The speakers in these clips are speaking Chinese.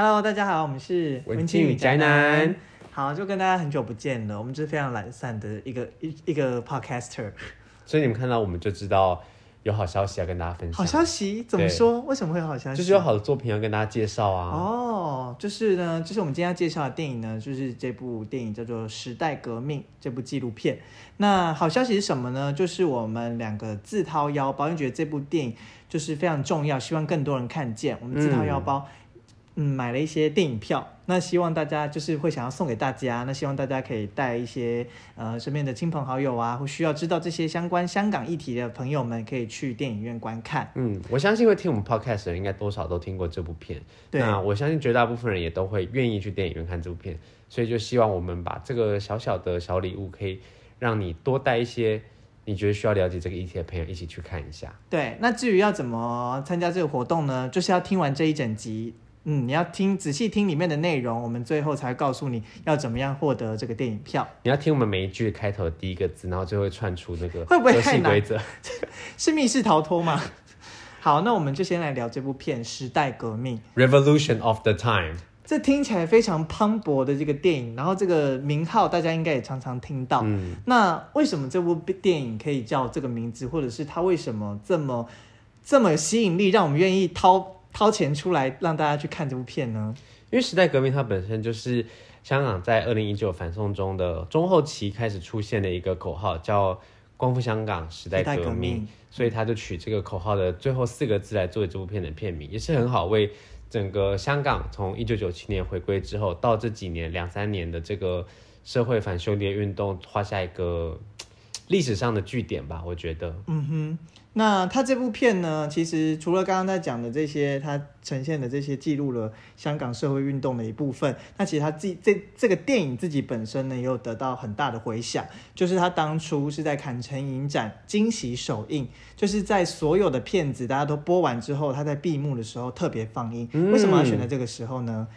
Hello，大家好，我们是文青与宅男。好，就跟大家很久不见了。我们就是非常懒散的一个一一个 podcaster。所以你们看到我们就知道有好消息要跟大家分享。好消息怎么说？为什么会有好消息？就是有好的作品要跟大家介绍啊。哦，就是呢，就是我们今天要介绍的电影呢，就是这部电影叫做《时代革命》这部纪录片。那好消息是什么呢？就是我们两个自掏腰包，因为觉得这部电影就是非常重要，希望更多人看见。我们自掏腰包。嗯嗯，买了一些电影票，那希望大家就是会想要送给大家，那希望大家可以带一些呃身边的亲朋好友啊，或需要知道这些相关香港议题的朋友们，可以去电影院观看。嗯，我相信会听我们 podcast 的人应该多少都听过这部片，对，那我相信绝大部分人也都会愿意去电影院看这部片，所以就希望我们把这个小小的小礼物，可以让你多带一些你觉得需要了解这个议题的朋友一起去看一下。对，那至于要怎么参加这个活动呢？就是要听完这一整集。嗯，你要听仔细听里面的内容，我们最后才告诉你要怎么样获得这个电影票。你要听我们每一句开头的第一个字，然后就会串出那个会不会太难？是密室逃脱吗？好，那我们就先来聊这部片《时代革命》（Revolution of the Time）。这听起来非常磅礴的这个电影，然后这个名号大家应该也常常听到。嗯，那为什么这部电影可以叫这个名字，或者是它为什么这么这么有吸引力，让我们愿意掏？掏钱出来让大家去看这部片呢？因为时代革命它本身就是香港在二零一九反送中的中后期开始出现的一个口号，叫“光复香港，时代革命”，革命，所以他就取这个口号的最后四个字来作为这部片的片名，也是很好为整个香港从一九九七年回归之后到这几年两三年的这个社会反修例运动画下一个历史上的据点吧，我觉得。嗯哼。那他这部片呢，其实除了刚刚在讲的这些，他呈现的这些记录了香港社会运动的一部分。那其实他自己这这个电影自己本身呢，也有得到很大的回响。就是他当初是在坎城影展惊喜首映，就是在所有的片子大家都播完之后，他在闭幕的时候特别放映。为什么要选在这个时候呢？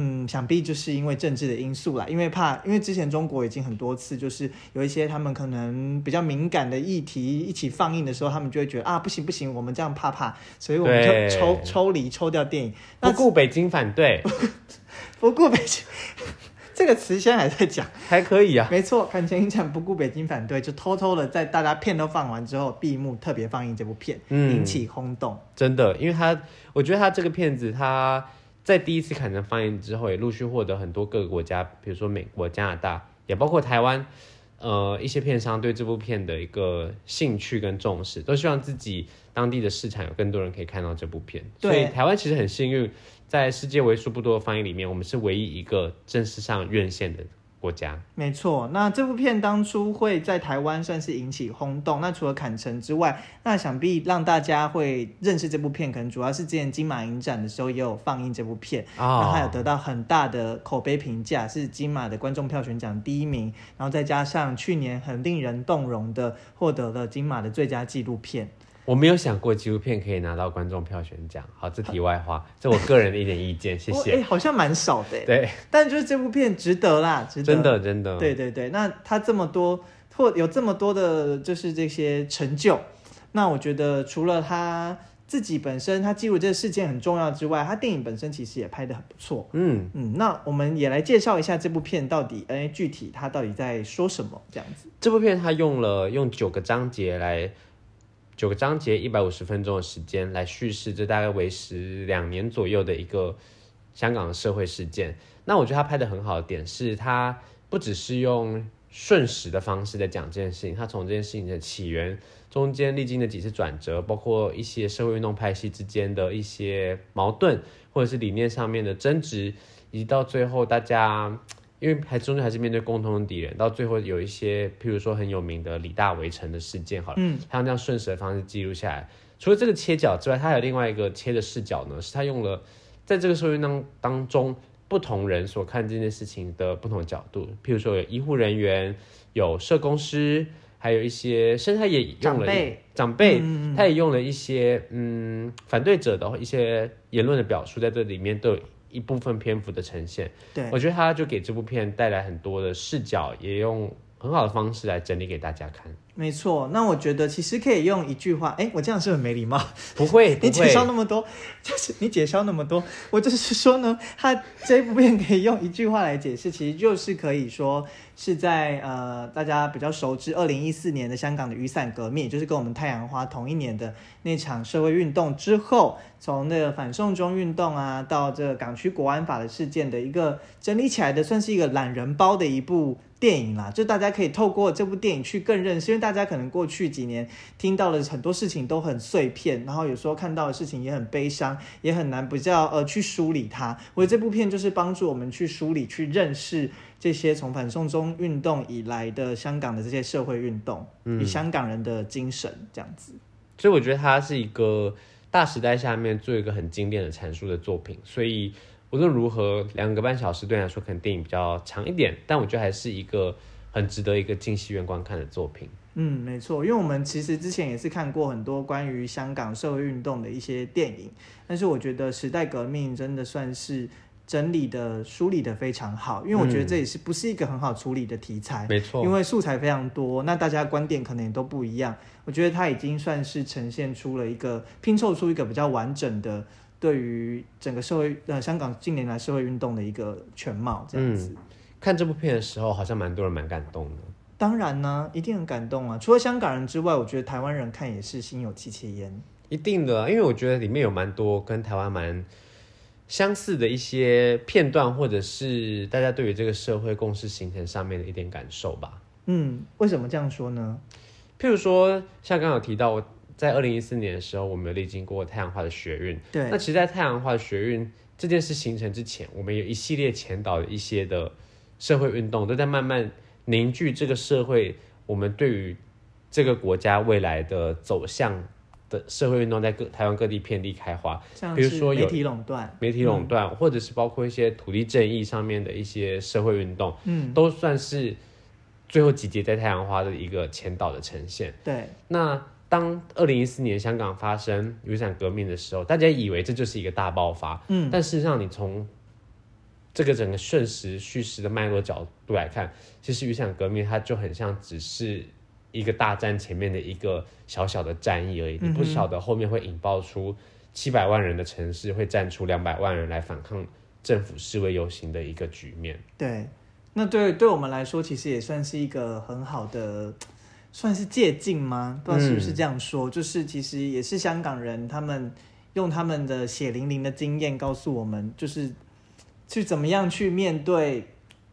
嗯，想必就是因为政治的因素啦，因为怕，因为之前中国已经很多次，就是有一些他们可能比较敏感的议题一起放映的时候，他们就会觉得啊，不行不行，我们这样怕怕，所以我们就抽抽离抽掉电影，不顾北京反对，不顾北京 这个词现在还在讲，还可以啊，没错，坎城影展不顾北京反对，就偷偷的在大家片都放完之后闭幕特别放映这部片，嗯，引起轰动，真的，因为他我觉得他这个片子他。在第一次砍成方言之后，也陆续获得很多各个国家，比如说美国、加拿大，也包括台湾，呃，一些片商对这部片的一个兴趣跟重视，都希望自己当地的市场有更多人可以看到这部片。所以台湾其实很幸运，在世界为数不多的放映里面，我们是唯一一个正式上院线的。国家没错，那这部片当初会在台湾算是引起轰动。那除了坎城之外，那想必让大家会认识这部片，可能主要是之前金马影展的时候也有放映这部片，哦、然后还有得到很大的口碑评价，是金马的观众票选奖第一名。然后再加上去年很令人动容的获得了金马的最佳纪录片。我没有想过纪录片可以拿到观众票选奖。好，这题外话，这我个人的一点意见，谢谢。哎、欸，好像蛮少的。对，但就是这部片值得啦，值得。真的，真的。对对对，那他这么多或有这么多的，就是这些成就，那我觉得除了他自己本身他记录这个事件很重要之外，他电影本身其实也拍得很不错。嗯嗯，那我们也来介绍一下这部片到底，哎，具体他到底在说什么这样子。这部片他用了用九个章节来。九个章节，一百五十分钟的时间来叙事，这大概维持两年左右的一个香港的社会事件。那我觉得他拍的很好的点是，他不只是用瞬时的方式在讲这件事情，他从这件事情的起源中间历经的几次转折，包括一些社会运动派系之间的一些矛盾，或者是理念上面的争执，以及到最后大家。因为还终究还是面对共同的敌人，到最后有一些，譬如说很有名的李大围城的事件，好了，嗯，他用这样顺时的方式记录下来。除了这个切角之外，他还有另外一个切的视角呢，是他用了在这个社会当当中不同人所看这件事情的不同角度，譬如说有医护人员，有社工师，还有一些，甚至他也用了长辈，长辈，嗯，他也用了一些嗯反对者的一些言论的表述，在这里面都有。一部分篇幅的呈现，对，我觉得他就给这部片带来很多的视角，也用很好的方式来整理给大家看。没错，那我觉得其实可以用一句话，哎，我这样是很没礼貌。不会，不会，你解消那么多，就是你解消那么多，我就是说呢，它这部片可以用一句话来解释，其实就是可以说是在呃大家比较熟知二零一四年的香港的雨伞革命，就是跟我们太阳花同一年的那场社会运动之后，从那个反送中运动啊，到这个港区国安法的事件的一个整理起来的，算是一个懒人包的一部。电影啦，就大家可以透过这部电影去更认识，因为大家可能过去几年听到的很多事情都很碎片，然后有时候看到的事情也很悲伤，也很难比较呃去梳理它。我觉得这部片就是帮助我们去梳理、去认识这些从反送中运动以来的香港的这些社会运动与香港人的精神这样子。嗯，所以我觉得它是一个大时代下面做一个很经典的阐述的作品，所以。无论如何，两个半小时对你来说可能电影比较长一点，但我觉得还是一个很值得一个进戏院观看的作品。嗯，没错，因为我们其实之前也是看过很多关于香港社会运动的一些电影，但是我觉得时代革命真的算是整理的、梳理的非常好，因为我觉得这也是不是一个很好处理的题材。没错，因为素材非常多，那大家观点可能也都不一样。我觉得它已经算是呈现出了一个拼凑出一个比较完整的。对于整个社会呃香港近年来社会运动的一个全貌这样子，嗯，看这部片的时候，好像蛮多人蛮感动的。当然呢，一定很感动啊！除了香港人之外，我觉得台湾人看也是心有戚戚焉。一定的，因为我觉得里面有蛮多跟台湾蛮相似的一些片段，或者是大家对于这个社会共识形成上面的一点感受吧。嗯，为什么这样说呢？譬如说，像刚刚有提到我。在二零一四年的时候，我们有历经过太阳花的学运。对，那其实，在太阳花的学运这件事形成之前，我们有一系列前导的一些的社会运动，都在慢慢凝聚这个社会。我们对于这个国家未来的走向的社会运动，在各台湾各地遍地开花。比如说有媒体垄断，媒体垄断，或者是包括一些土地正义上面的一些社会运动，嗯，都算是最后集结在太阳花的一个前导的呈现。对，那。当二零一四年香港发生雨伞革命的时候，大家以为这就是一个大爆发，嗯，但事实上，你从这个整个瞬时叙事的脉络角度来看，其实雨伞革命它就很像只是一个大战前面的一个小小的战役而已，你不晓得后面会引爆出七百万人的城市会站出两百万人来反抗政府示威游行的一个局面。对，那对对我们来说，其实也算是一个很好的。算是借镜吗？不知道是不是这样说，嗯、就是其实也是香港人，他们用他们的血淋淋的经验告诉我们，就是去怎么样去面对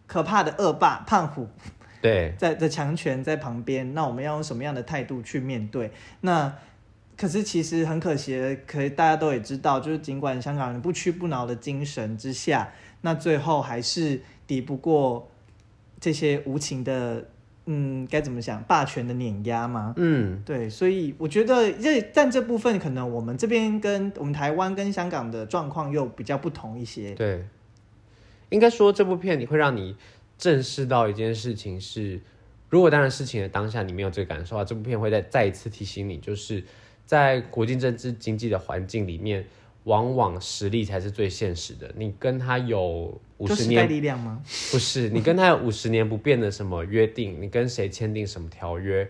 可怕的恶霸胖虎，对，在的强权在旁边，那我们要用什么样的态度去面对？那可是其实很可惜的，可大家都也知道，就是尽管香港人不屈不挠的精神之下，那最后还是抵不过这些无情的。嗯，该怎么讲？霸权的碾压吗？嗯，对，所以我觉得这但这部分可能我们这边跟我们台湾跟香港的状况又比较不同一些。对，应该说这部片你会让你正视到一件事情是，如果当然事情的当下你没有这个感受的话，这部片会再再一次提醒你，就是在国际政治经济的环境里面。往往实力才是最现实的。你跟他有五十年力量吗？不是，你跟他有五十年不变的什么约定？你跟谁签订什么条约？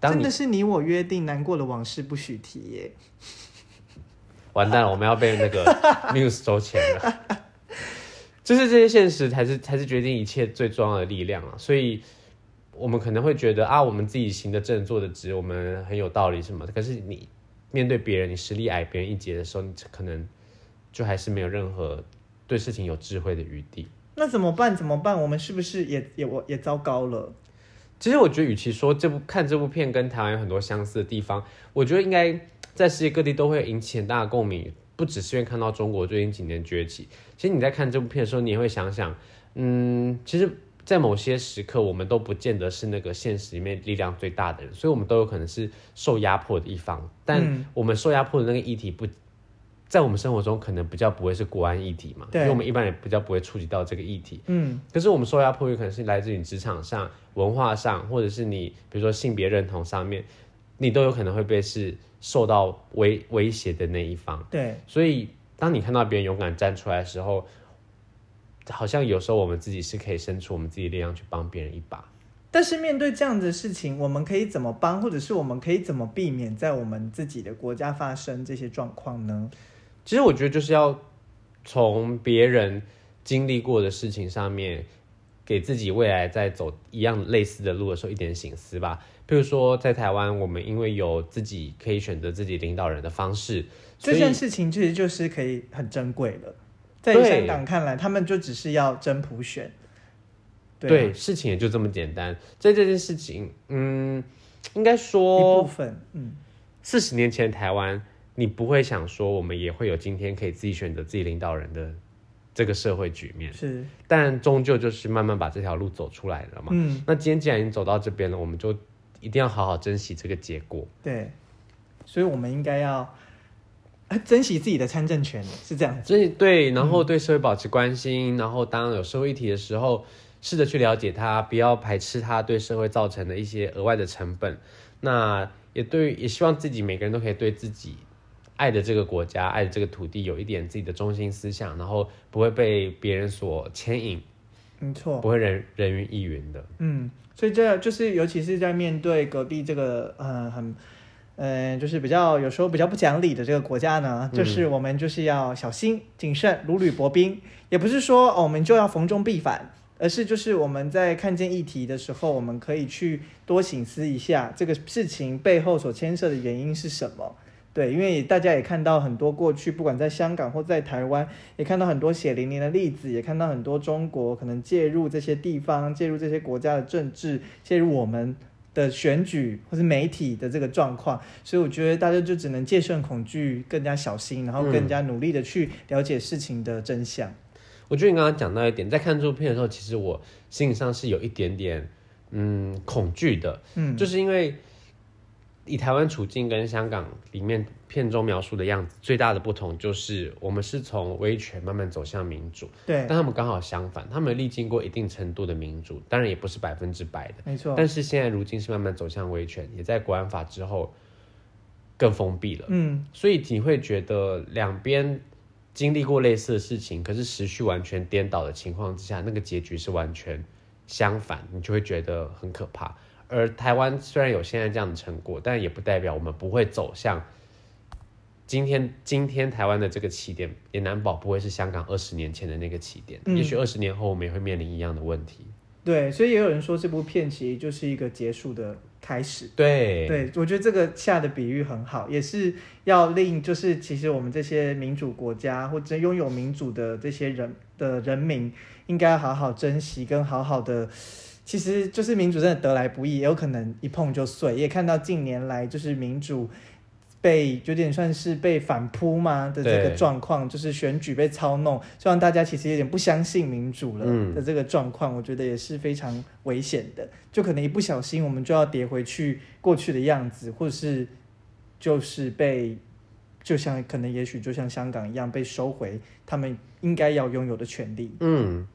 真的是你我约定，难过的往事不许提耶。完蛋了，我们要被那个 News 收钱了。就是这些现实才是才是决定一切最重要的力量啊！所以我们可能会觉得啊，我们自己行得正，坐得直，我们很有道理什么的。可是你。面对别人，你实力矮别人一截的时候，你可能就还是没有任何对事情有智慧的余地。那怎么办？怎么办？我们是不是也 也我也糟糕了？其实我觉得，与其说这部看这部片跟台湾有很多相似的地方，我觉得应该在世界各地都会引起很大的共鸣。不只是因为看到中国最近几年崛起，其实你在看这部片的时候，你也会想想，嗯，其实。在某些时刻，我们都不见得是那个现实里面力量最大的人，所以我们都有可能是受压迫的一方。但我们受压迫的那个议题不在我们生活中，可能比较不会是国安议题嘛？对，因为我们一般也比较不会触及到这个议题。嗯，可是我们受压迫有可能是来自于职场上、文化上，或者是你比如说性别认同上面，你都有可能会被是受到威威胁的那一方。对，所以当你看到别人勇敢站出来的时候。好像有时候我们自己是可以伸出我们自己力量去帮别人一把。但是面对这样的事情，我们可以怎么帮，或者是我们可以怎么避免在我们自己的国家发生这些状况呢？其实我觉得就是要从别人经历过的事情上面，给自己未来在走一样类似的路的时候一点醒思吧。譬如说，在台湾，我们因为有自己可以选择自己领导人的方式，这件事情其实就是可以很珍贵了。在香港看来，他们就只是要真普选。对，对，事情也就这么简单。在这件事情，嗯，应该说一部分，嗯，四十年前台湾，你不会想说我们也会有今天可以自己选择自己领导人的这个社会局面。是，但终究就是慢慢把这条路走出来了嘛。嗯，那今天既然已经走到这边了，我们就一定要好好珍惜这个结果。对，所以我们应该要珍惜自己的参政权，是这样。所以对，然后对社会保持关心，嗯、然后当有社会议题的时候。试着去了解它，不要排斥它对社会造成的一些额外的成本。那也对，也希望自己每个人都可以对自己爱的这个国家、爱的这个土地有一点自己的中心思想，然后不会被别人所牵引。没错，不会人人云亦云的。嗯，所以这就是，尤其是在面对隔壁这个，嗯，很，嗯，就是比较有时候比较不讲理的这个国家呢，就是我们就是要小心谨慎，如履薄冰。也不是说哦，我们就要逢中必反。而是就是我们在看见议题的时候，我们可以去多省思一下这个事情背后所牵涉的原因是什么。对，因为大家也看到很多过去，不管在香港或在台湾，也看到很多血淋淋的例子，也看到很多中国可能介入这些地方、介入这些国家的政治、介入我们的选举或是媒体的这个状况。所以我觉得大家就只能戒慎恐惧，更加小心，然后更加努力的去了解事情的真相。嗯我觉得你刚刚讲到一点，在看这部片的时候，其实我心理上是有一点点嗯恐惧的，嗯，就是因为以台湾处境跟香港里面片中描述的样子，最大的不同就是我们是从威权慢慢走向民主，对，但他们刚好相反，他们历经过一定程度的民主，当然也不是百分之百的，没错，但是现在如今是慢慢走向威权，也在国安法之后更封闭了，嗯，所以你会觉得两边。经历过类似的事情，可是时序完全颠倒的情况之下，那个结局是完全相反，你就会觉得很可怕。而台湾虽然有现在这样的成果，但也不代表我们不会走向今天。今天台湾的这个起点，也难保不会是香港二十年前的那个起点。嗯、也许二十年后，我们也会面临一样的问题。对，所以也有人说这部片其实就是一个结束的开始。对，对，我觉得这个下的比喻很好，也是要令就是其实我们这些民主国家或者拥有民主的这些人的人民，应该好好珍惜跟好好的，其实就是民主真的得来不易，也有可能一碰就碎。也看到近年来就是民主。被有点算是被反扑嘛的这个状况，就是选举被操弄，就让大家其实有点不相信民主了的这个状况，我觉得也是非常危险的。就可能一不小心，我们就要跌回去过去的样子，或者是就是被，就像可能也许就像香港一样被收回他们应该要拥有的权利。嗯，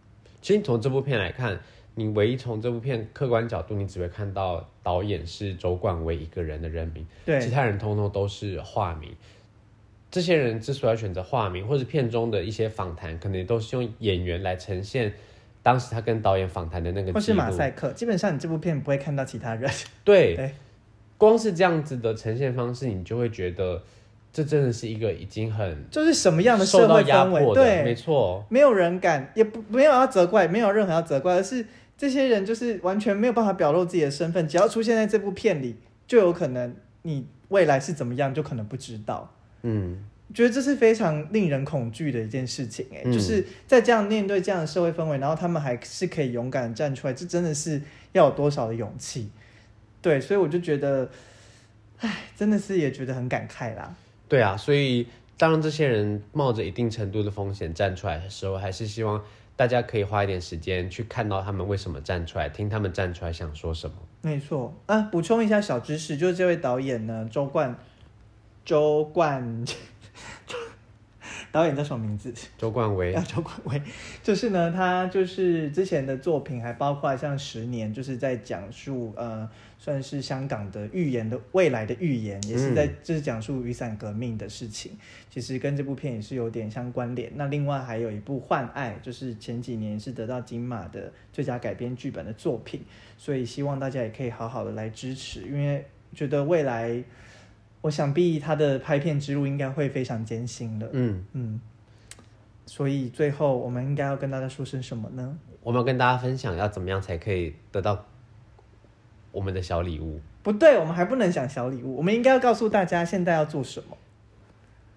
其实从这部片来看。你唯一从这部片客观角度，你只会看到导演是周冠威一个人的人名，对，其他人通通都是化名。这些人之所以要选择化名，或者片中的一些访谈，可能都是用演员来呈现当时他跟导演访谈的那个，或是马赛克。基本上你这部片不会看到其他人。对，对，光是这样子的呈现方式，你就会觉得这真的是一个已经很就是什么样的社会氛围？对，没错，没有人敢，也不没有要责怪，没有任何要责怪，而是。这些人就是完全没有办法表露自己的身份，只要出现在这部片里，就有可能你未来是怎么样，就可能不知道。嗯，觉得这是非常令人恐惧的一件事情，哎，就是在这样面对这样的社会氛围，然后他们还是可以勇敢站出来，这真的是要有多少的勇气？对，所以我就觉得，哎，真的是也觉得很感慨啦。对啊，所以当这些人冒着一定程度的风险站出来的时候，还是希望。大家可以花一点时间去看到他们为什么站出来，听他们站出来想说什么。没错啊，补充一下小知识，就是这位导演呢，周冠，周冠，导演叫什么名字？周冠 威。啊，周冠威，就是呢，他就是之前的作品还包括像《十年》，就是在讲述呃，算是香港的预言的未来的预言，也是在就是讲述雨伞革命的事情，其实跟这部片也是有点相关联。那另外还有一部《幻爱》，就是前几年是得到金马的最佳改编剧本的作品，所以希望大家也可以好好的来支持，因为觉得未来。我想必他的拍片之路应该会非常艰辛的。嗯嗯，所以最后我们应该要跟大家说声什么呢？我们要跟大家分享要怎么样才可以得到我们的小礼物？不对，我们还不能讲小礼物，我们应该要告诉大家现在要做什么。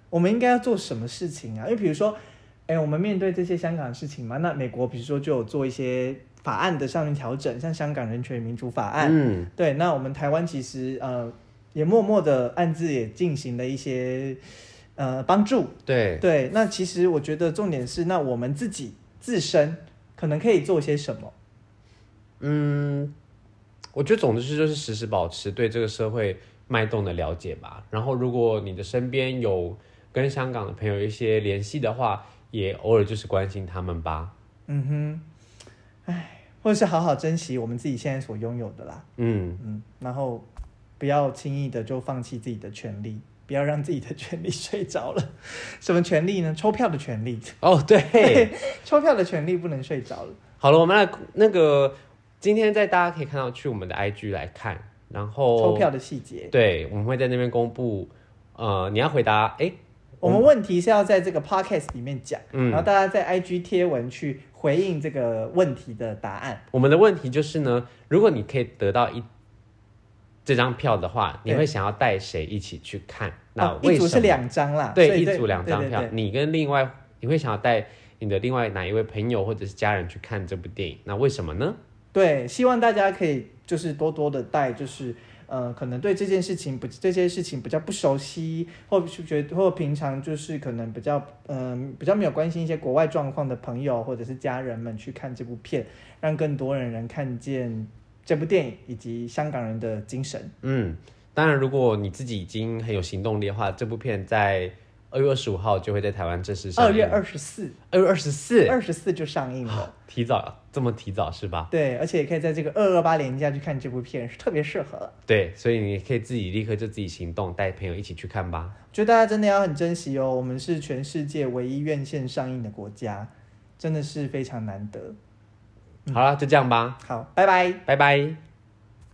我们应该要做什么事情啊？因为比如说，哎，我们面对这些香港的事情嘛，那美国比如说就有做一些法案的上面调整，像香港人权民主法案。嗯，对，那我们台湾其实呃。也默默的暗自也进行了一些呃帮助，对对。那其实我觉得重点是，那我们自己自身可能可以做些什么？嗯，我觉得总之就是时时保持对这个社会脉动的了解吧。然后，如果你的身边有跟香港的朋友一些联系的话，也偶尔就是关心他们吧。嗯哼，唉，或者是好好珍惜我们自己现在所拥有的啦。嗯嗯，然后。不要轻易的就放弃自己的权利，不要让自己的权利 睡着了。什么权利呢？抽票的权利。哦，对，抽票的权利不能睡着了。好了，我们来那个今天在大家可以看到去我们的 IG 来看，然后抽票的细节。对，我们会在那边公布。呃，你要回答，哎，我们问题是要在这个 Podcast 里面讲，嗯，然后大家在 IG 贴文去回应这个问题的答案。我们的问题就是呢，如果你可以得到一。这张票的话，你会想要带谁一起去看？那为什么？一组是两张啦，对，一组两张票。你跟另外，你会想要带你的另外哪一位朋友或者是家人去看这部电影？那为什么呢？对，希望大家可以就是多多的带，就是呃，可能对这件事情不这件事情比较不熟悉，或是觉得或平常就是可能比较嗯、比较没有关心一些国外状况的朋友或者是家人们去看这部片，让更多人能看见。这部电影以及香港人的精神，嗯，当然，如果你自己已经很有行动力的话，这部片在二月二十五号就会在台湾正式上映。二月二十四，二月二十四，二十四就上映了，提早这么提早是吧？对，而且也可以在这个二二八连假去看这部片，是特别适合。对，所以你可以自己立刻就自己行动，带朋友一起去看吧。觉得大家真的要很珍惜哦，我们是全世界唯一院线上映的国家，真的是非常难得。好了，就这样吧。好，拜拜，拜拜。